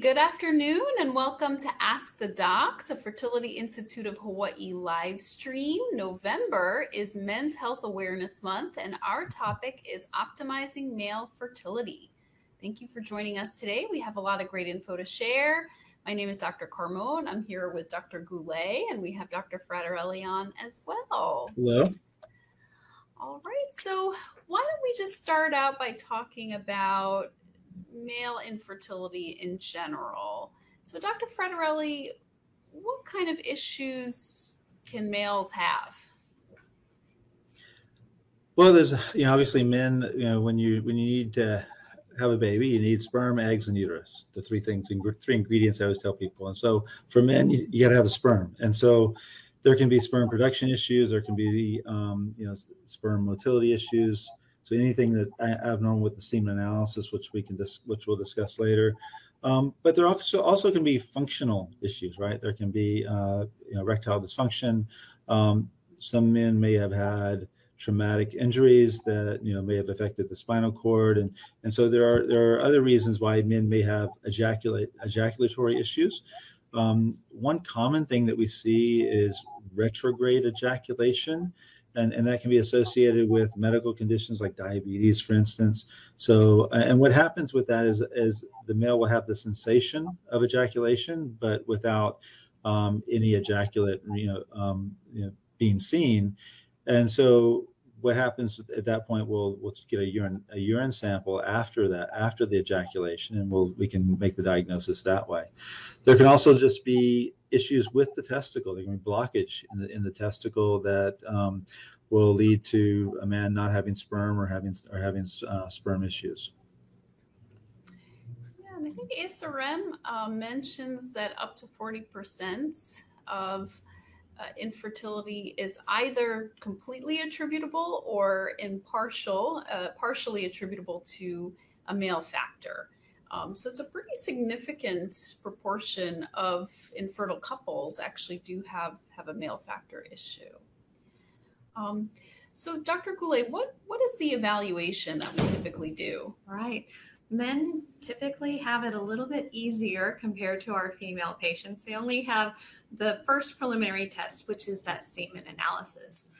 Good afternoon and welcome to Ask the Docs, a Fertility Institute of Hawaii live stream. November is Men's Health Awareness Month, and our topic is optimizing male fertility. Thank you for joining us today. We have a lot of great info to share. My name is Dr. Carmone. I'm here with Dr. Goulet, and we have Dr. Frattarelli on as well. Hello. All right, so why don't we just start out by talking about male infertility in general. So, Dr. Frattarelli, what kind of issues can males have? Well, there's you know obviously men you know when you when you need to have a baby you need sperm, eggs, and uterus. The three things, three ingredients I always tell people. And so for men you, you got to have the sperm. And so there can be sperm production issues. There can be um, you know sperm motility issues. So anything that abnormal with the semen analysis, which we can dis- which we'll discuss later. Um, but there also also can be functional issues, right? There can be uh, you know, erectile dysfunction. Um, some men may have had traumatic injuries that you know may have affected the spinal cord, and and so there are there are other reasons why men may have ejaculate ejaculatory issues. Um, one common thing that we see is retrograde ejaculation and, and that can be associated with medical conditions like diabetes, for instance. So, and what happens with that is, is the male will have the sensation of ejaculation, but without um, any ejaculate, you know, um, you know, being seen. And so, what happens at that point? We'll we'll get a urine a urine sample after that, after the ejaculation, and we'll we can make the diagnosis that way. There can also just be issues with the testicle. There can be blockage in the in the testicle that um, will lead to a man not having sperm or having or having uh, sperm issues. Yeah, and I think ASRM uh, mentions that up to forty percent of uh, infertility is either completely attributable or impartial, uh, partially attributable to a male factor. Um, so it's a pretty significant proportion of infertile couples actually do have have a male factor issue. Um, so, Dr. Goulet, what what is the evaluation that we typically do? Right. Men typically have it a little bit easier compared to our female patients. They only have the first preliminary test, which is that semen analysis.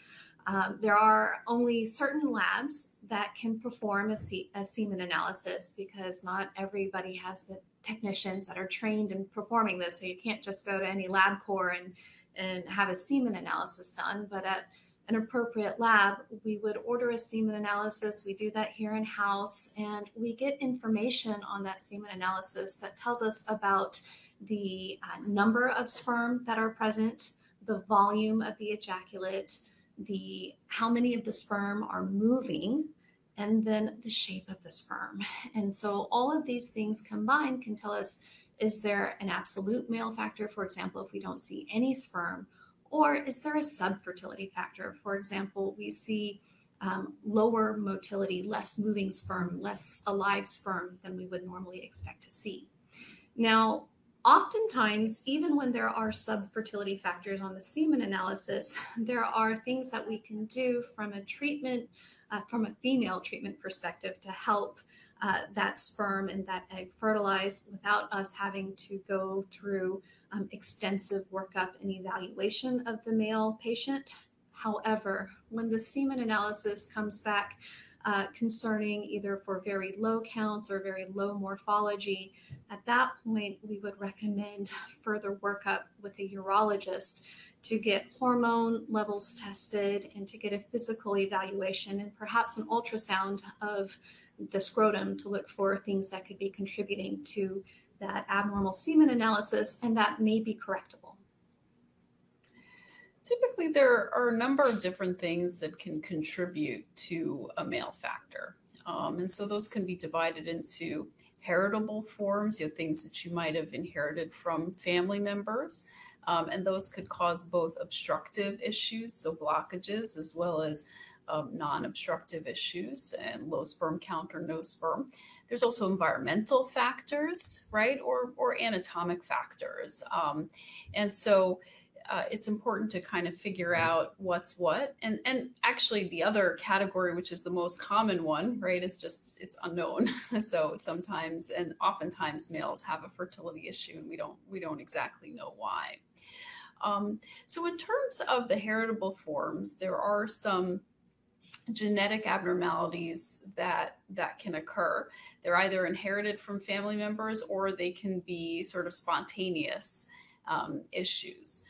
Um, there are only certain labs that can perform a, se- a semen analysis because not everybody has the technicians that are trained in performing this. So you can't just go to any LabCorp and, and have a semen analysis done. But at an appropriate lab, we would order a semen analysis. We do that here in house, and we get information on that semen analysis that tells us about the uh, number of sperm that are present, the volume of the ejaculate, the how many of the sperm are moving and then the shape of the sperm. And so all of these things combined can tell us is there an absolute male factor, for example, if we don't see any sperm, or is there a subfertility factor? For example, we see um, lower motility, less moving sperm, less alive sperm than we would normally expect to see. Now, oftentimes, even when there are subfertility factors on the semen analysis, there are things that we can do from a treatment, uh, from a female treatment perspective to help uh, that sperm and that egg fertilize without us having to go through um, extensive workup and evaluation of the male patient. However, when the semen analysis comes back uh, concerning either for very low counts or very low morphology, at that point, we would recommend further workup with a urologist to get hormone levels tested and to get a physical evaluation and perhaps an ultrasound of the scrotum to look for things that could be contributing to that abnormal semen analysis and that may be correctable typically there are a number of different things that can contribute to a male factor. Um, and so those can be divided into heritable forms, you know, things that you might have inherited from family members. Um, and those could cause both obstructive issues, so blockages, as well as um, non obstructive issues and low sperm count or no sperm. There's also environmental factors, right, or, or anatomic factors. Um, and so uh, it's important to kind of figure out what's what. And and actually the other category which is the most common one right is just it's unknown. So sometimes and oftentimes males have a fertility issue and we don't we don't exactly know why. Um, so in terms of the heritable forms there are some genetic abnormalities that that can occur. They're either inherited from family members or they can be sort of spontaneous um, issues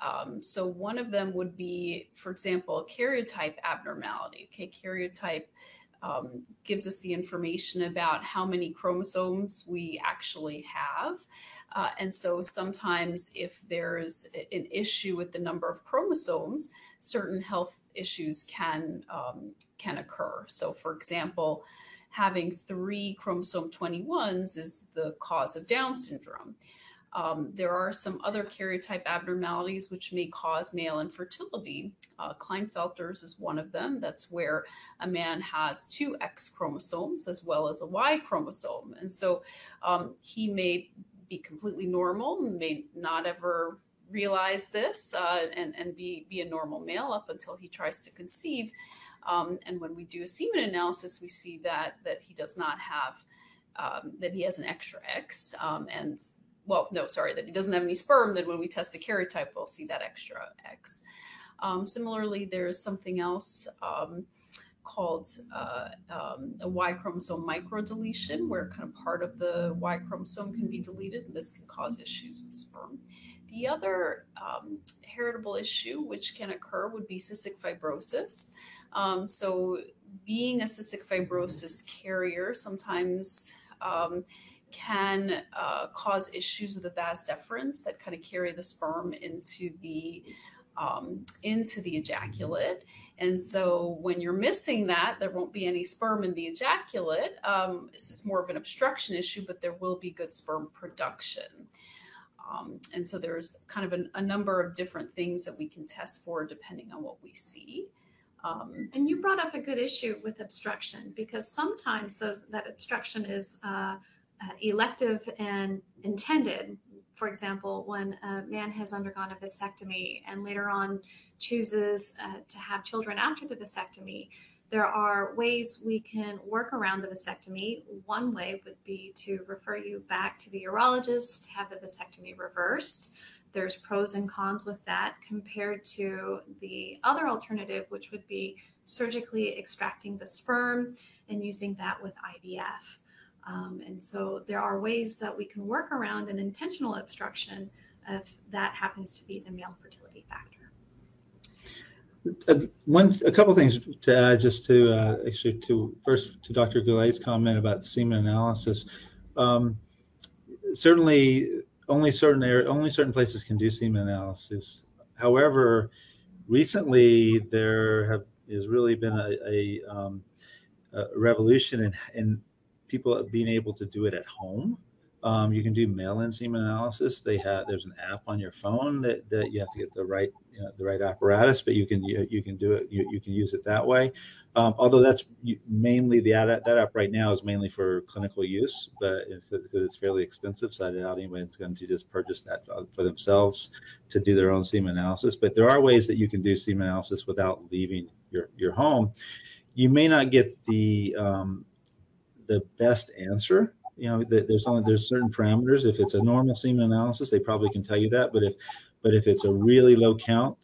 um, so one of them would be, for example, karyotype abnormality. Okay, karyotype um, gives us the information about how many chromosomes we actually have. Uh, and so sometimes if there's an issue with the number of chromosomes, certain health issues can um, can occur. So for example, having three chromosome 21s is the cause of Down syndrome. Um, there are some other karyotype abnormalities which may cause male infertility. Uh, Klinefelter's is one of them. That's where a man has two X chromosomes as well as a Y chromosome. And so um, he may be completely normal, may not ever realize this uh, and, and be, be a normal male up until he tries to conceive. Um, and when we do a semen analysis, we see that, that he does not have, um, that he has an extra X. Um, and well, no, sorry, that he doesn't have any sperm, then when we test the karyotype, we'll see that extra X. Um, similarly, there's something else um, called uh, um, a Y chromosome microdeletion, where kind of part of the Y chromosome can be deleted, and this can cause issues with sperm. The other um, heritable issue which can occur would be cystic fibrosis. Um, so, being a cystic fibrosis carrier, sometimes um, can uh, cause issues with the vas deferens that kind of carry the sperm into the um, into the ejaculate. And so when you're missing that, there won't be any sperm in the ejaculate. Um, this is more of an obstruction issue, but there will be good sperm production. Um, and so there's kind of an, a number of different things that we can test for depending on what we see. Um, and you brought up a good issue with obstruction because sometimes those that obstruction is uh, uh, elective and intended. For example, when a man has undergone a vasectomy and later on chooses uh, to have children after the vasectomy, there are ways we can work around the vasectomy. One way would be to refer you back to the urologist to have the vasectomy reversed. There's pros and cons with that compared to the other alternative, which would be surgically extracting the sperm and using that with IVF. Um, and so there are ways that we can work around an intentional obstruction if that happens to be the male fertility factor. Uh, one, a couple things to add, just to uh, actually to first to Dr. Goulet's comment about semen analysis. Um, certainly, only certain areas, only certain places can do semen analysis. However, recently there have has really been a, a, um, a revolution in, in people being able to do it at home. Um, you can do mail-in semen analysis. They have there's an app on your phone that, that you have to get the right you know, the right apparatus, but you can you, you can do it. You, you can use it that way. Um, although that's mainly the that app right now is mainly for clinical use, but it's, because it's fairly expensive, so I doubt anyone's going to just purchase that for themselves to do their own semen analysis. But there are ways that you can do semen analysis without leaving your your home. You may not get the um, the best answer. You know, there's only there's certain parameters. If it's a normal semen analysis, they probably can tell you that. But if but if it's a really low count,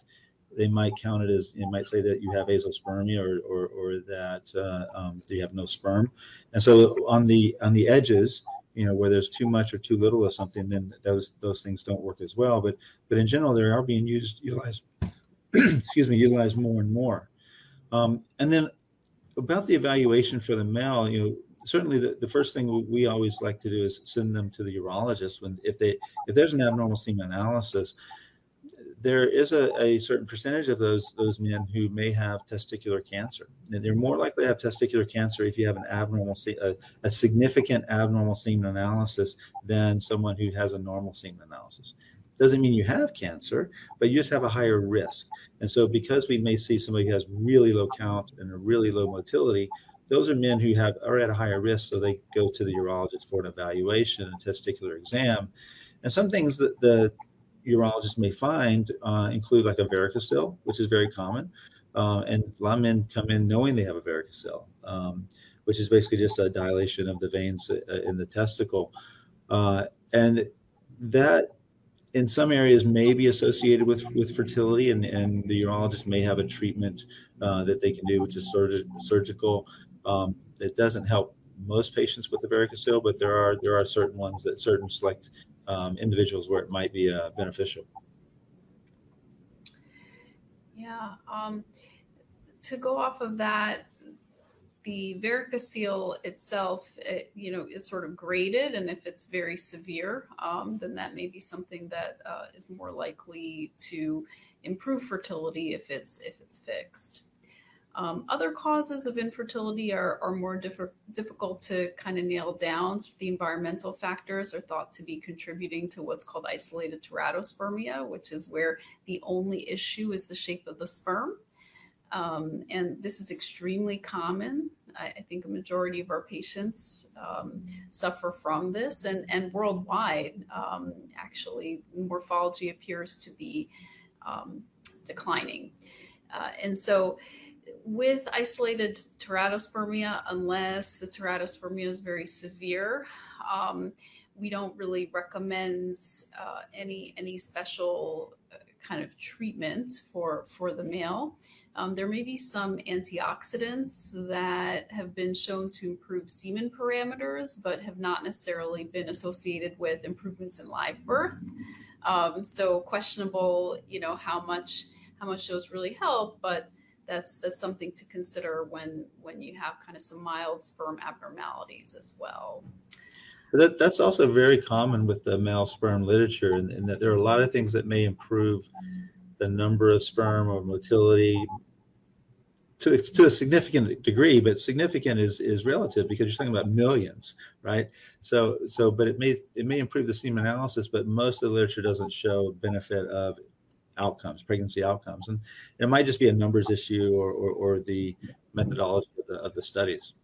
they might count it as it might say that you have azoospermia or or, or that uh, um, you have no sperm. And so on the on the edges, you know, where there's too much or too little of something, then those those things don't work as well. But but in general, they are being used utilized. excuse me, utilized more and more. Um, and then about the evaluation for the male, you know, certainly the, the first thing we always like to do is send them to the urologist when if they if there's an abnormal semen analysis there is a, a certain percentage of those those men who may have testicular cancer and they're more likely to have testicular cancer if you have an abnormal a, a significant abnormal semen analysis than someone who has a normal semen analysis doesn't mean you have cancer, but you just have a higher risk. And so, because we may see somebody who has really low count and a really low motility, those are men who have are at a higher risk, so they go to the urologist for an evaluation and testicular exam. And some things that the urologist may find uh, include like a varicocele, which is very common. Uh, and a lot of men come in knowing they have a varicocele, um, which is basically just a dilation of the veins uh, in the testicle. Uh, and that in some areas may be associated with, with fertility, and, and the urologist may have a treatment uh, that they can do, which is surg- surgical. Um, it doesn't help most patients with the varicocele, but there are there are certain ones that certain select um, individuals where it might be uh, beneficial. Yeah. Um, to go off of that, the varicocele itself, it, you know, is sort of graded, and if it's very severe, um, then that may be something that uh, is more likely to improve fertility if it's if it's fixed. Um, other causes of infertility are, are more diff- difficult to kind of nail down. So the environmental factors are thought to be contributing to what's called isolated teratospermia, which is where the only issue is the shape of the sperm. Um, and this is extremely common. I, I, think a majority of our patients um, suffer from this, and, and worldwide, um, actually, morphology appears to be um, declining. Uh, and so, with isolated teratospermia, unless the teratospermia is very severe, um, we don't really recommend uh, any any special uh, kind of treatment for for the male. Um, there may be some antioxidants that have been shown to improve semen parameters, but have not necessarily been associated with improvements in live birth. Um, so questionable, you know, how much how much those really help, but that's that's something to consider when when you have kind of some mild sperm abnormalities as well. That, that's also very common with the male sperm literature, in, that there are a lot of things that may improve the number of sperm or motility to, to a significant degree, but significant is is relative because you're talking about millions, right? So so, but it may it may improve the semen analysis, but most of the literature doesn't show benefit of outcomes, pregnancy outcomes, and it might just be a numbers issue or or, or the methodology of the, of the studies.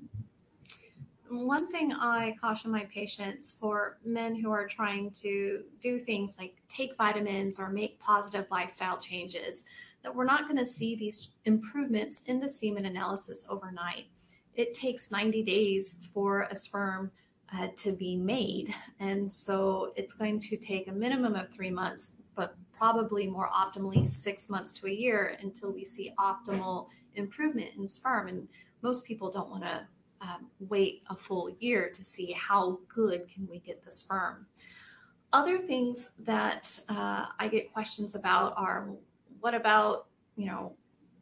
One thing I caution my patients for men who are trying to do things like take vitamins or make positive lifestyle changes that we're not going to see these improvements in the semen analysis overnight. It takes 90 days for a sperm uh, to be made. And so it's going to take a minimum of three months, but probably more optimally six months to a year until we see optimal improvement in sperm. And most people don't want to um, wait a full year to see how good can we get the sperm. Other things that uh, I get questions about are what about, you know,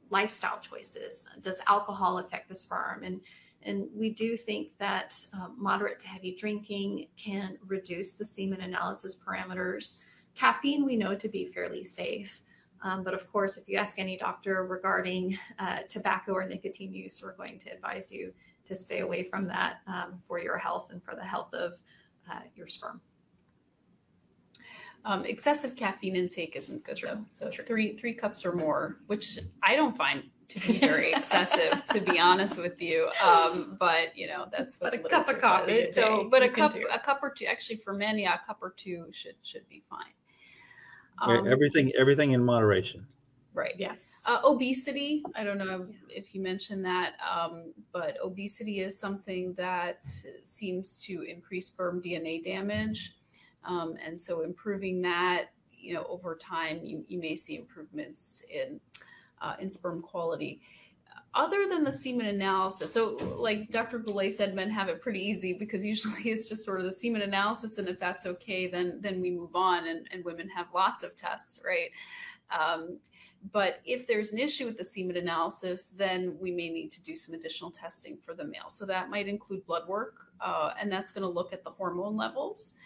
lifestyle choices? Does alcohol affect the sperm? And and we do think that um, moderate to heavy drinking can reduce the semen analysis parameters. Caffeine we know to be fairly safe. Um, but of course, if you ask any doctor regarding uh, tobacco or nicotine use, we're going to advise you to stay away from that um, for your health and for the health of uh, your sperm. Um, excessive caffeine intake isn't good though. So three three cups or more, which I don't find to be very excessive, to be honest with you. Um, but you know that's what but a cup of coffee. So, but a cup a cup or two. Actually, for men, yeah, a cup or two should should be fine. Um, everything everything in moderation. Right. Yes. Uh, obesity. I don't know if you mentioned that, um, but obesity is something that seems to increase sperm DNA damage. Um, and so improving that, you know, over time, you, you may see improvements in, uh, in sperm quality. Other than the semen analysis, so like Dr. Goulet said, men have it pretty easy because usually it's just sort of the semen analysis, and if that's okay, then then we move on, and, and women have lots of tests, right? Um, but if there's an issue with the semen analysis, then we may need to do some additional testing for the male. So that might include blood work, uh, and that's going to look at the hormone levels.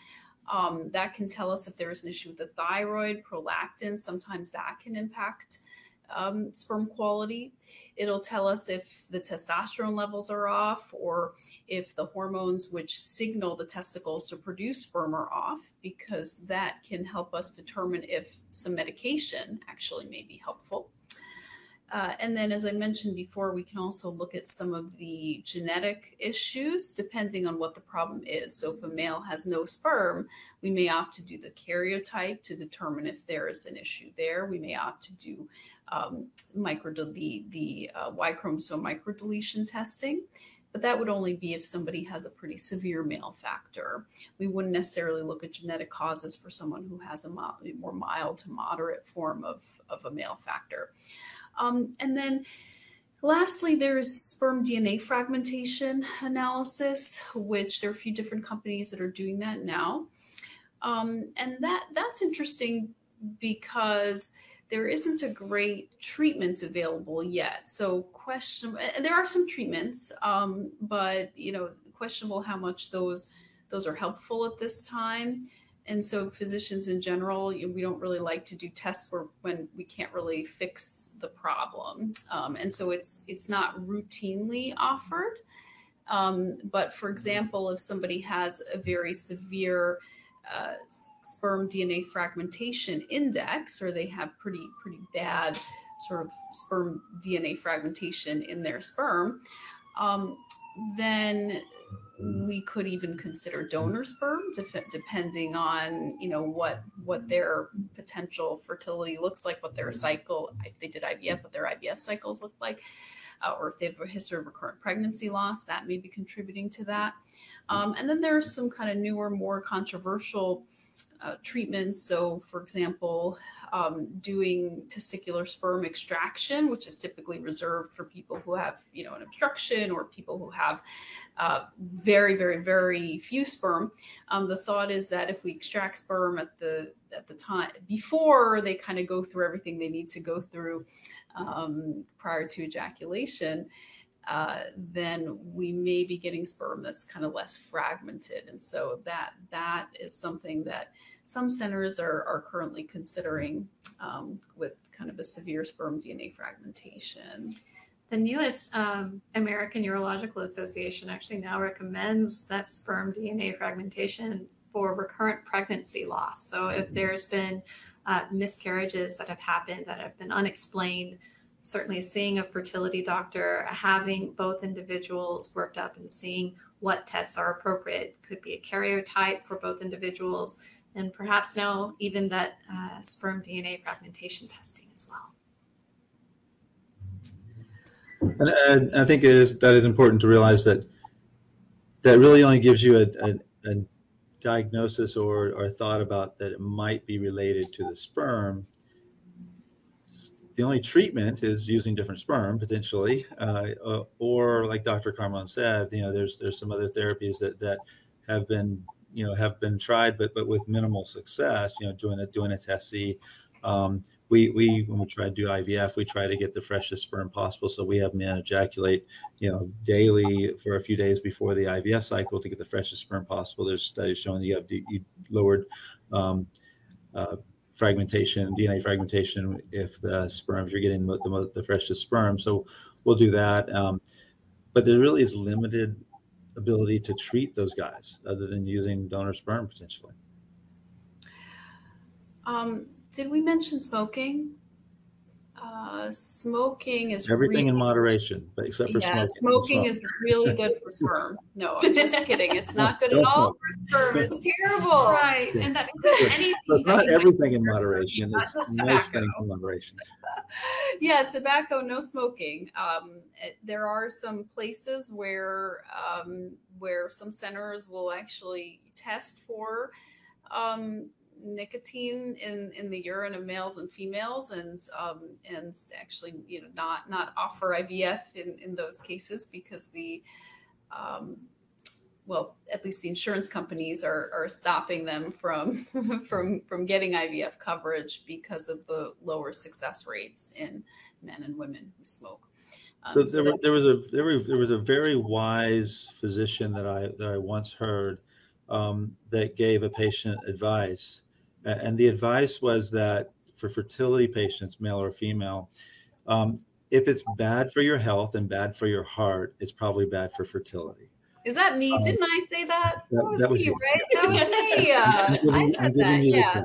Um, that can tell us if there is an issue with the thyroid, prolactin. Sometimes that can impact um, sperm quality. It'll tell us if the testosterone levels are off or if the hormones which signal the testicles to produce sperm are off, because that can help us determine if some medication actually may be helpful. Uh, and then, as I mentioned before, we can also look at some of the genetic issues depending on what the problem is. So, if a male has no sperm, we may opt to do the karyotype to determine if there is an issue there. We may opt to do um, micro the the uh, Y chromosome microdeletion testing, but that would only be if somebody has a pretty severe male factor. We wouldn't necessarily look at genetic causes for someone who has a more mild to moderate form of, of a male factor. Um, and then lastly, there's sperm DNA fragmentation analysis, which there are a few different companies that are doing that now. Um, and that that's interesting because there isn't a great treatment available yet. So question, there are some treatments, um, but you know, questionable how much those those are helpful at this time. And so physicians in general, we don't really like to do tests where when we can't really fix the problem. Um, and so it's it's not routinely offered. Um, but for example, if somebody has a very severe uh, sperm DNA fragmentation index, or they have pretty pretty bad sort of sperm DNA fragmentation in their sperm, um, then we could even consider donor sperm, def- depending on you know what what their potential fertility looks like, what their cycle, if they did IVF, what their IVF cycles look like, uh, or if they have a history of recurrent pregnancy loss, that may be contributing to that. Um, and then there's some kind of newer, more controversial uh, treatments. So, for example, um, doing testicular sperm extraction, which is typically reserved for people who have, you know, an obstruction or people who have uh, very, very, very few sperm. Um, the thought is that if we extract sperm at the at the time before they kind of go through everything they need to go through um, prior to ejaculation, uh, then we may be getting sperm that's kind of less fragmented. And so that that is something that some centers are, are currently considering um, with kind of a severe sperm DNA fragmentation. The newest um, American Urological Association actually now recommends that sperm DNA fragmentation for recurrent pregnancy loss. So if mm-hmm. there's been uh, miscarriages that have happened that have been unexplained, certainly seeing a fertility doctor, having both individuals worked up and seeing what tests are appropriate could be a karyotype for both individuals, and perhaps now even that uh, sperm DNA fragmentation testing as well. And, I think it is that is important to realize that that really only gives you a, a, a diagnosis or, or thought about that it might be related to the sperm the only treatment is using different sperm potentially, uh, uh, or like Dr. Carmone said, you know, there's there's some other therapies that that have been you know have been tried, but but with minimal success. You know, doing a doing a TESE. Um, we we when we try to do IVF, we try to get the freshest sperm possible. So we have men ejaculate, you know, daily for a few days before the IVF cycle to get the freshest sperm possible. There's studies showing you have you lowered um, uh, fragmentation, DNA fragmentation, if the sperms you're getting the, the, the freshest sperm. So we'll do that. Um, but there really is limited ability to treat those guys other than using donor sperm potentially. Um, did we mention smoking? Uh, smoking is everything really, in moderation, but except for yeah, smoking. Smoking is really good for sperm. No, I'm just kidding. It's not good at all for sperm. It's terrible. Right, and that includes anything. So it's not everything in moderation. It's most things in moderation. yeah, tobacco, no smoking. Um, it, there are some places where um, where some centers will actually test for um, nicotine in in the urine of males and females and um, and actually you know not not offer IVF in in those cases because the um, well at least the insurance companies are are stopping them from from from getting IVF coverage because of the lower success rates in men and women who smoke. Um, so there, so there was a there was, there was a very wise physician that I that I once heard um, that gave a patient advice and the advice was that for fertility patients, male or female, um, if it's bad for your health and bad for your heart, it's probably bad for fertility. Is that me? Um, Didn't I say that? That, that was, that was me, you. right? That was me. Uh, I said that. Yeah.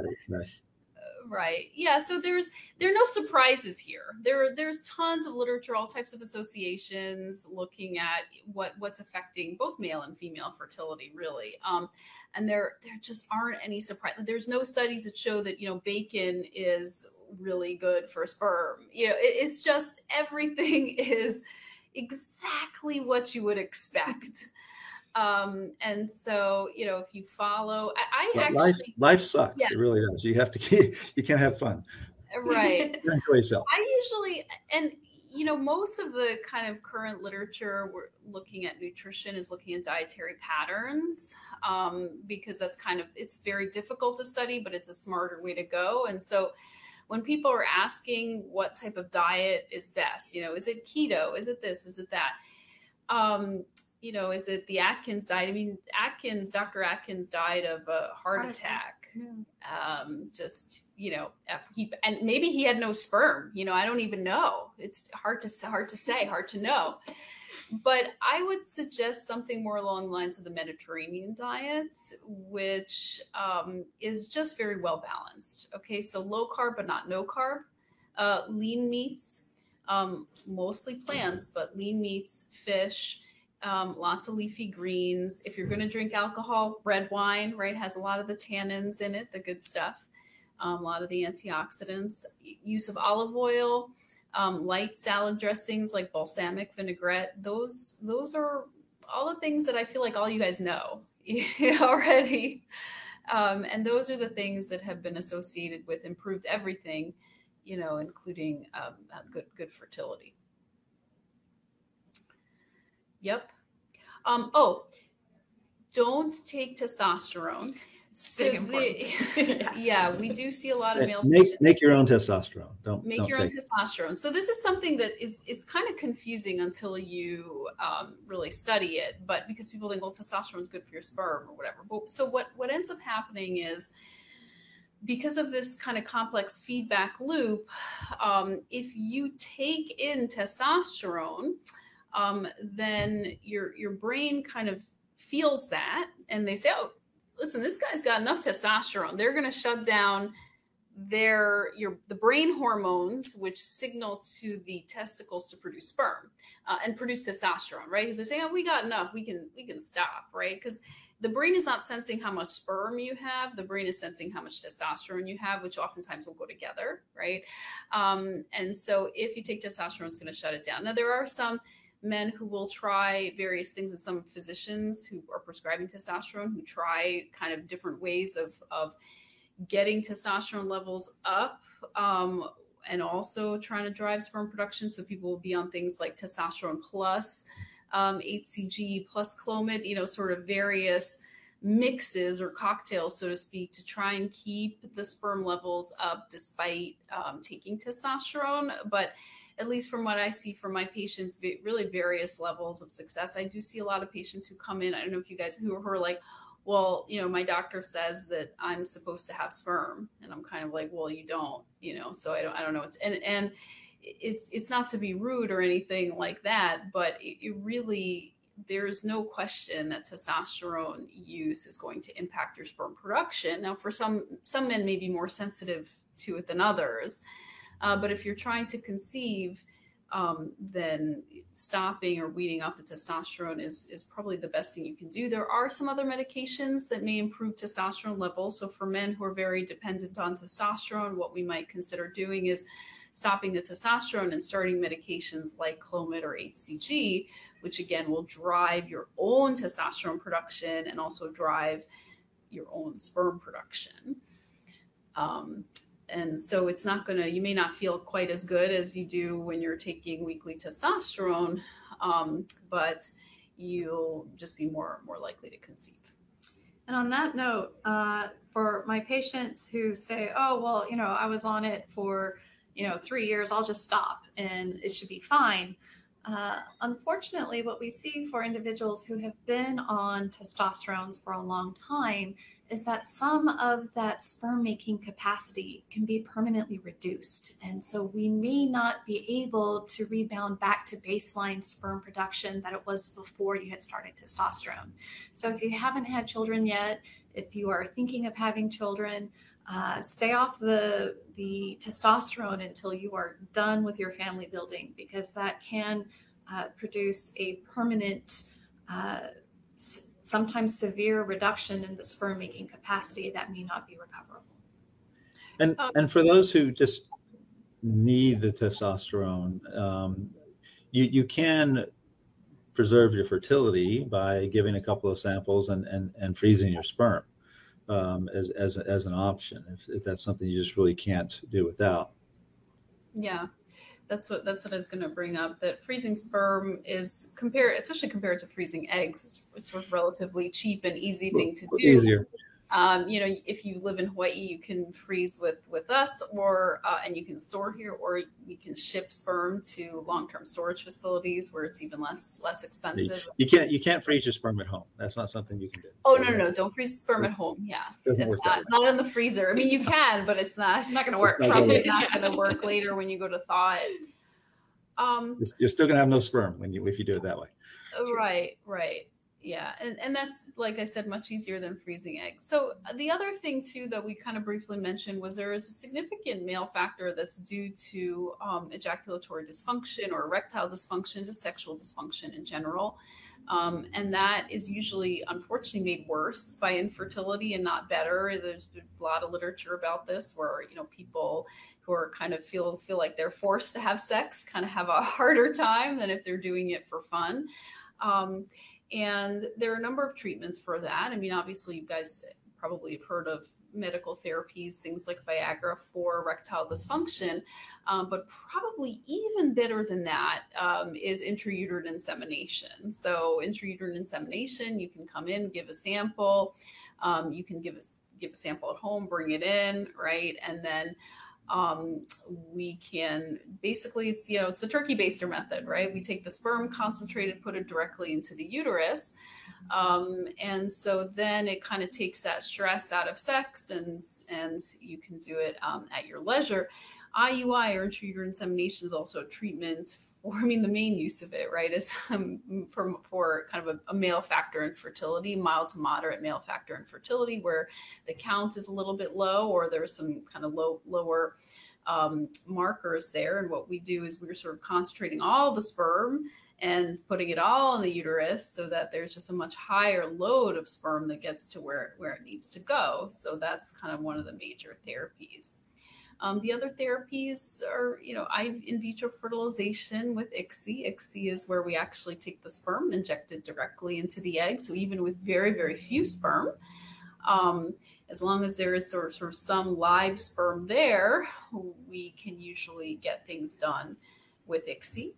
Right. Yeah. So there's there are no surprises here. There there's tons of literature, all types of associations looking at what what's affecting both male and female fertility, really. Um, and there there just aren't any surprise. There's no studies that show that you know bacon is really good for sperm. You know, it, it's just everything is exactly what you would expect. Um, and so, you know, if you follow, I, I actually life, life sucks. Yeah. It really does. You have to keep, you can't have fun. right. Enjoy yourself. I usually, and you know, most of the kind of current literature we're looking at nutrition is looking at dietary patterns um, because that's kind of it's very difficult to study, but it's a smarter way to go. And so, when people are asking what type of diet is best, you know, is it keto? Is it this? Is it that? Um, you know, is it the Atkins diet? I mean, Atkins, Dr. Atkins died of a heart, Heart attack. Yeah. Um, just you know, F, he and maybe he had no sperm. You know, I don't even know. It's hard to hard to say, hard to know. But I would suggest something more along the lines of the Mediterranean diet, which um, is just very well balanced. Okay, so low carb but not no carb, uh, lean meats, um, mostly plants, but lean meats, fish, um, lots of leafy greens. If you're going to drink alcohol, red wine, right, has a lot of the tannins in it, the good stuff, um, a lot of the antioxidants. Use of olive oil, um, light salad dressings like balsamic vinaigrette. Those those are all the things that I feel like all you guys know already. Um, and those are the things that have been associated with improved everything, you know, including um, uh, good good fertility. Yep. Um, oh, don't take testosterone. So Big the. Yes. yeah, we do see a lot of male Make patients make your own testosterone. Don't make don't your own take- testosterone. So this is something that is it's kind of confusing until you um, really study it. But because people think, well, testosterone is good for your sperm or whatever. But, so what what ends up happening is because of this kind of complex feedback loop, um, if you take in testosterone, um, then your your brain kind of feels that, and they say, oh, listen, this guy's got enough testosterone. They're going to shut down their your the brain hormones which signal to the testicles to produce sperm uh, and produce testosterone right? Because they say oh we got enough. We can we can stop right? Because the brain is not sensing how much sperm you have. The brain is sensing how much testosterone you have which oftentimes will go together right? Um, and so if you take testosterone it's going to shut it down. Now there are some men who will try various things and some physicians who are prescribing testosterone who try kind of different ways of of getting testosterone levels up um, and also trying to drive sperm production. So people will be on things like testosterone plus um, HCG plus Clomid, you know, sort of various mixes or cocktails, so to speak, to try and keep the sperm levels up despite um, taking testosterone. But at least from what I see from my patients, really various levels of success. I do see a lot of patients who come in. I don't know if you guys who are like, well, you know, my doctor says that I'm supposed to have sperm, and I'm kind of like, well, you don't, you know, so I don't, I don't know. It's, and and it's it's not to be rude or anything like that, but it, it really there's no question that testosterone use is going to impact your sperm production. Now, for some some men may be more sensitive to it than others, uh, but if you're trying to conceive, um, then stopping or weeding off the testosterone is is probably the best thing you can do. There are some other medications that may improve testosterone levels. So for men who are very dependent on testosterone, what we might consider doing is stopping the testosterone and starting medications like Clomid or HCG, which again will drive your own testosterone production and also drive your own sperm production. Um, and so it's not going to you may not feel quite as good as you do when you're taking weekly testosterone um, but you'll just be more more likely to conceive And on that note, uh, for my patients who say, "Oh, well, you know, I was on it for, you know, three years. I'll just stop and it should be fine." Uh, unfortunately, what we see for individuals who have been on testosterones for a long time is that some of that sperm making capacity can be permanently reduced. And so we may not be able to rebound back to baseline sperm production that it was before you had started testosterone. So if you haven't had children yet, if you are thinking of having children, Uh, stay off the the testosterone until you are done with your family building because that can uh, produce a permanent, uh, s- sometimes severe reduction in the sperm making capacity that may not be recoverable. And Um, and for those who just need the testosterone, um, you you can preserve your fertility by giving a couple of samples and and, and freezing your sperm um, as as as an option if, if that's something you just really can't do without. Yeah, that's what that's what I was going to bring up. That freezing sperm is compared, especially compared to freezing eggs, it's, it's a relatively cheap and easy thing to do. Easier. Um, you know, if you live in Hawaii, you can freeze with with us, or uh, and you can store here, or you can ship sperm to long term storage facilities where it's even less less expensive. You can't you can't freeze your sperm at home. That's not something you can do. Oh no, no, no! Don't freeze sperm at home. Yeah, Doesn't it's not not in the freezer. I mean, you can, but it's not it's Not going to work. Not gonna probably work. not going to work later when you go to thaw it. Um, You're- You're still gonna have no sperm when you if you do it that way. Right, right. Yeah. And, and that's, like I said, much easier than freezing eggs. So, uh, the other thing, too, that we kind of briefly mentioned was there is a significant male factor that's due to um, ejaculatory dysfunction or erectile dysfunction, just sexual dysfunction in general. Um, and that is usually, unfortunately, made worse by infertility and not better. There's a lot of literature about this where, you know, people who are kind of feel feel like they're forced to have sex kind of have a harder time than if they're doing it for fun. Um, and there are a number of treatments for that. I mean, obviously, you guys probably have heard of medical therapies, things like Viagra for erectile dysfunction. Um, but probably even better than that um, is intrauterine insemination. So, intrauterine insemination, you can come in, give a sample. Um, you can give a, give a sample at home, bring it in, right? And then um, we can basically it's you know it's the turkey baster method right? We take the sperm concentrated put it directly into the uterus um, and so then it kind of takes that stress out of sex and and you can do it um, at your leisure. Iui or intrauterine insemination is also a treatment or i mean the main use of it right is um, for, for kind of a, a male factor infertility mild to moderate male factor infertility where the count is a little bit low or there's some kind of low lower um, markers there. And what we do is we're sort of concentrating all the sperm and putting it all in the uterus so that there's just a much higher load of sperm that gets to where, where it needs to go. So that's kind of one of the major therapies um, the other therapies are, you know, I in vitro fertilization with ICSI. ICSI is where we actually take the sperm and inject it directly into the egg. So even with very, very few sperm, um, as long as there is sort of, sort of some live sperm there, we can usually get things done with ICSI.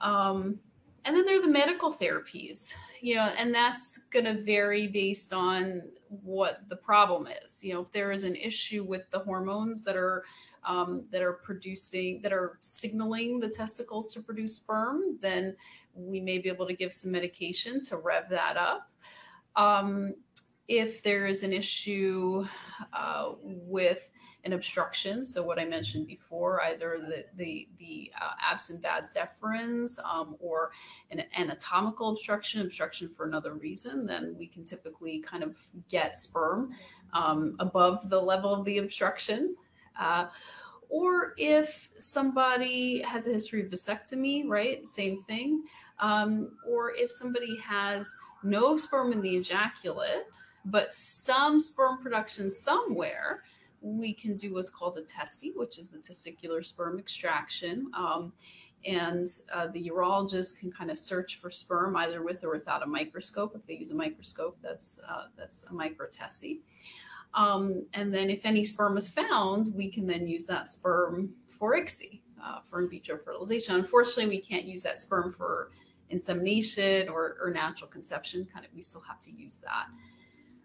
Um, and then there are the medical therapies, you know, and that's going to vary based on what the problem is. You know, if there is an issue with the hormones that are um, that are producing that are signaling the testicles to produce sperm, then we may be able to give some medication to rev that up. Um, if there is an issue uh, with an obstruction. So what I mentioned before, either the the the uh, absent vas deferens um, or an anatomical obstruction, obstruction for another reason, then we can typically kind of get sperm um, above the level of the obstruction. Uh, or if somebody has a history of vasectomy, right? Same thing. Um, or if somebody has no sperm in the ejaculate, but some sperm production somewhere, we can do what's called a TESE, which is the testicular sperm extraction. Um, and uh, the urologist can kind of search for sperm either with or without a microscope. If they use a microscope, that's uh, that's a microTESE. Um, and then if any sperm is found, we can then use that sperm for ICSI, uh, for in vitro fertilization. Unfortunately, we can't use that sperm for insemination or, or natural conception. Kind of, we still have to use that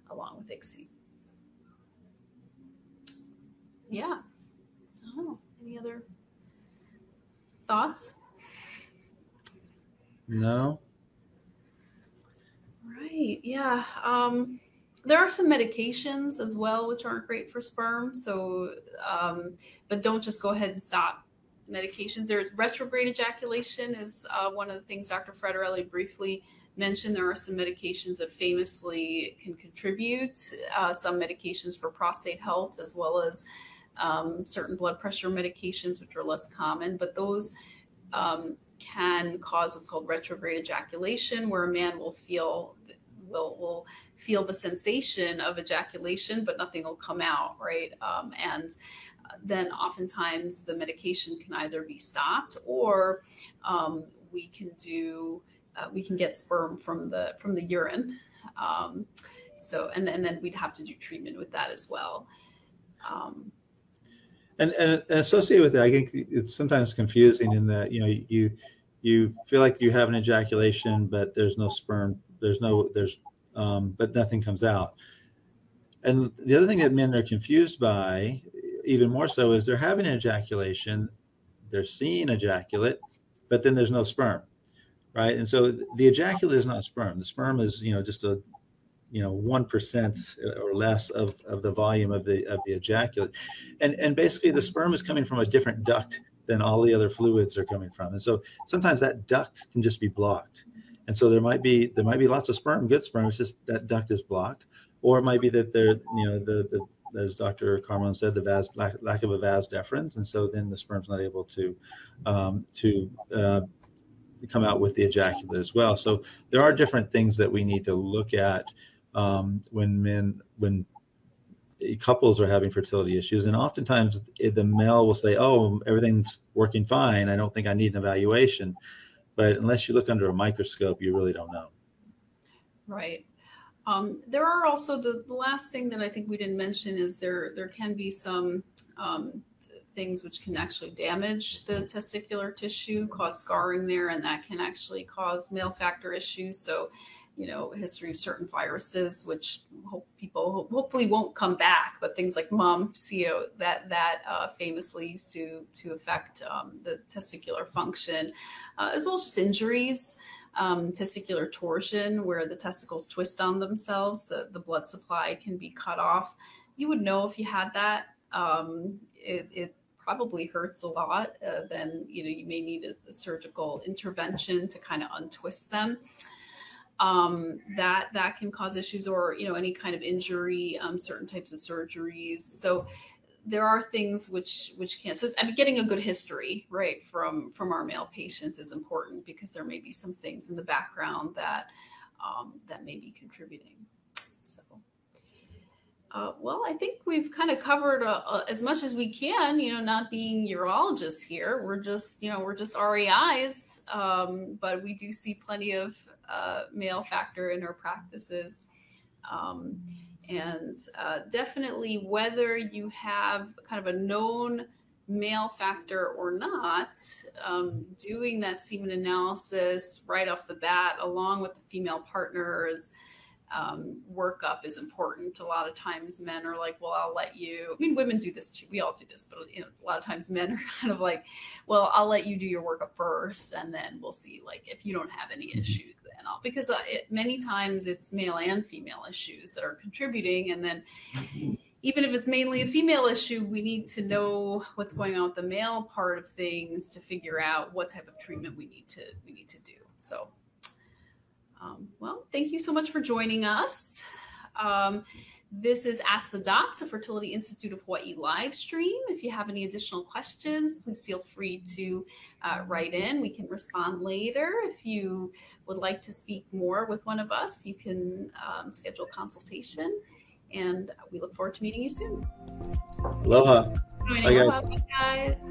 along with ICSI. Yeah. I don't know. Any other thoughts? No. Right. Yeah. Um, there are some medications as well, which aren't great for sperm. So, um, but don't just go ahead and stop medications. There's retrograde ejaculation is uh, one of the things Dr. Frattarelli briefly mentioned. there are some medications that famously can contribute, uh, some medications for prostate health, as well as um, certain blood pressure medications, which are less common, but those um, can cause what's called retrograde ejaculation, where a man will feel will will feel the sensation of ejaculation, but nothing will come out, right? Um, and then oftentimes the medication can either be stopped or um, we can do uh, we can get sperm from the from the urine. Um, so and, and then we'd have to do treatment with that as well. Um, and, and associated with that, I think it's sometimes confusing in that you know you you feel like you have an ejaculation, but there's no sperm. There's no there's um, but nothing comes out. And the other thing that men are confused by, even more so, is they're having an ejaculation, they're seeing ejaculate, but then there's no sperm, right? And so the ejaculate is not sperm. The sperm is you know just a you know one percent or less of, of the volume of the of the ejaculate, and and basically the sperm is coming from a different duct than all the other fluids are coming from, and so sometimes that duct can just be blocked, and so there might be there might be lots of sperm, good sperm, it's just that duct is blocked, or it might be that there you know the the as Dr. Carmone said, the vas lack, lack of a vas deferens, and so then the sperm's not able to um, to uh, come out with the ejaculate as well. So there are different things that we need to look at um, when men when couples are having fertility issues and oftentimes the male will say oh everything's working fine. I don't think i need an evaluation. But unless you look under a microscope you really don't know. Right. Um, there are also the, the last thing that i think we didn't mention is there there can be some um, things which can actually damage the testicular tissue cause scarring there and that can actually cause male factor issues. So you know, history of certain viruses, which hope people hopefully won't come back, but things like mum-co that that uh, famously used to to affect um, the testicular function, uh, as well as just injuries, um, testicular torsion, where the testicles twist on themselves, the, the blood supply can be cut off. You would know if you had that. Um, it, it probably hurts a lot. Uh, then you know you may need a, a surgical intervention to kind of untwist them um, that that can cause issues or you know any kind of injury um, certain types of surgeries so there are things which which can so i mean getting a good history right from from our male patients is important because there may be some things in the background that um, that may be contributing so uh, well, I think we've kind of covered uh, uh, as much as we can. You know, not being urologists here, we're just you know we're just REIs, um, but we do see plenty of uh, male factor in our practices. Um, and uh, definitely, whether you have kind of a known male factor or not, um, doing that semen analysis right off the bat, along with the female partners, um, workup is important. A lot of times men are like, well, I'll let you, I mean, women do this too. We all do this, but you know, a lot of times men are kind of like, well, I'll let you do your workup first. And then we'll see like, if you don't have any mm-hmm. issues then I'll, because it, many times it's male and female issues that are contributing. And then mm-hmm. even if it's mainly a female issue, we need to know what's going on with the male part of things to figure out what type of treatment we need to, we need to do. So um, well, thank you so much for joining us. Um, this is Ask the Docs, a Fertility Institute of Hawaii live stream. If you have any additional questions, please feel free to uh, write in. We can respond later. If you would like to speak more with one of us, you can um, schedule consultation. And we look forward to meeting you soon. Aloha. Bye, guys. Bye, guys.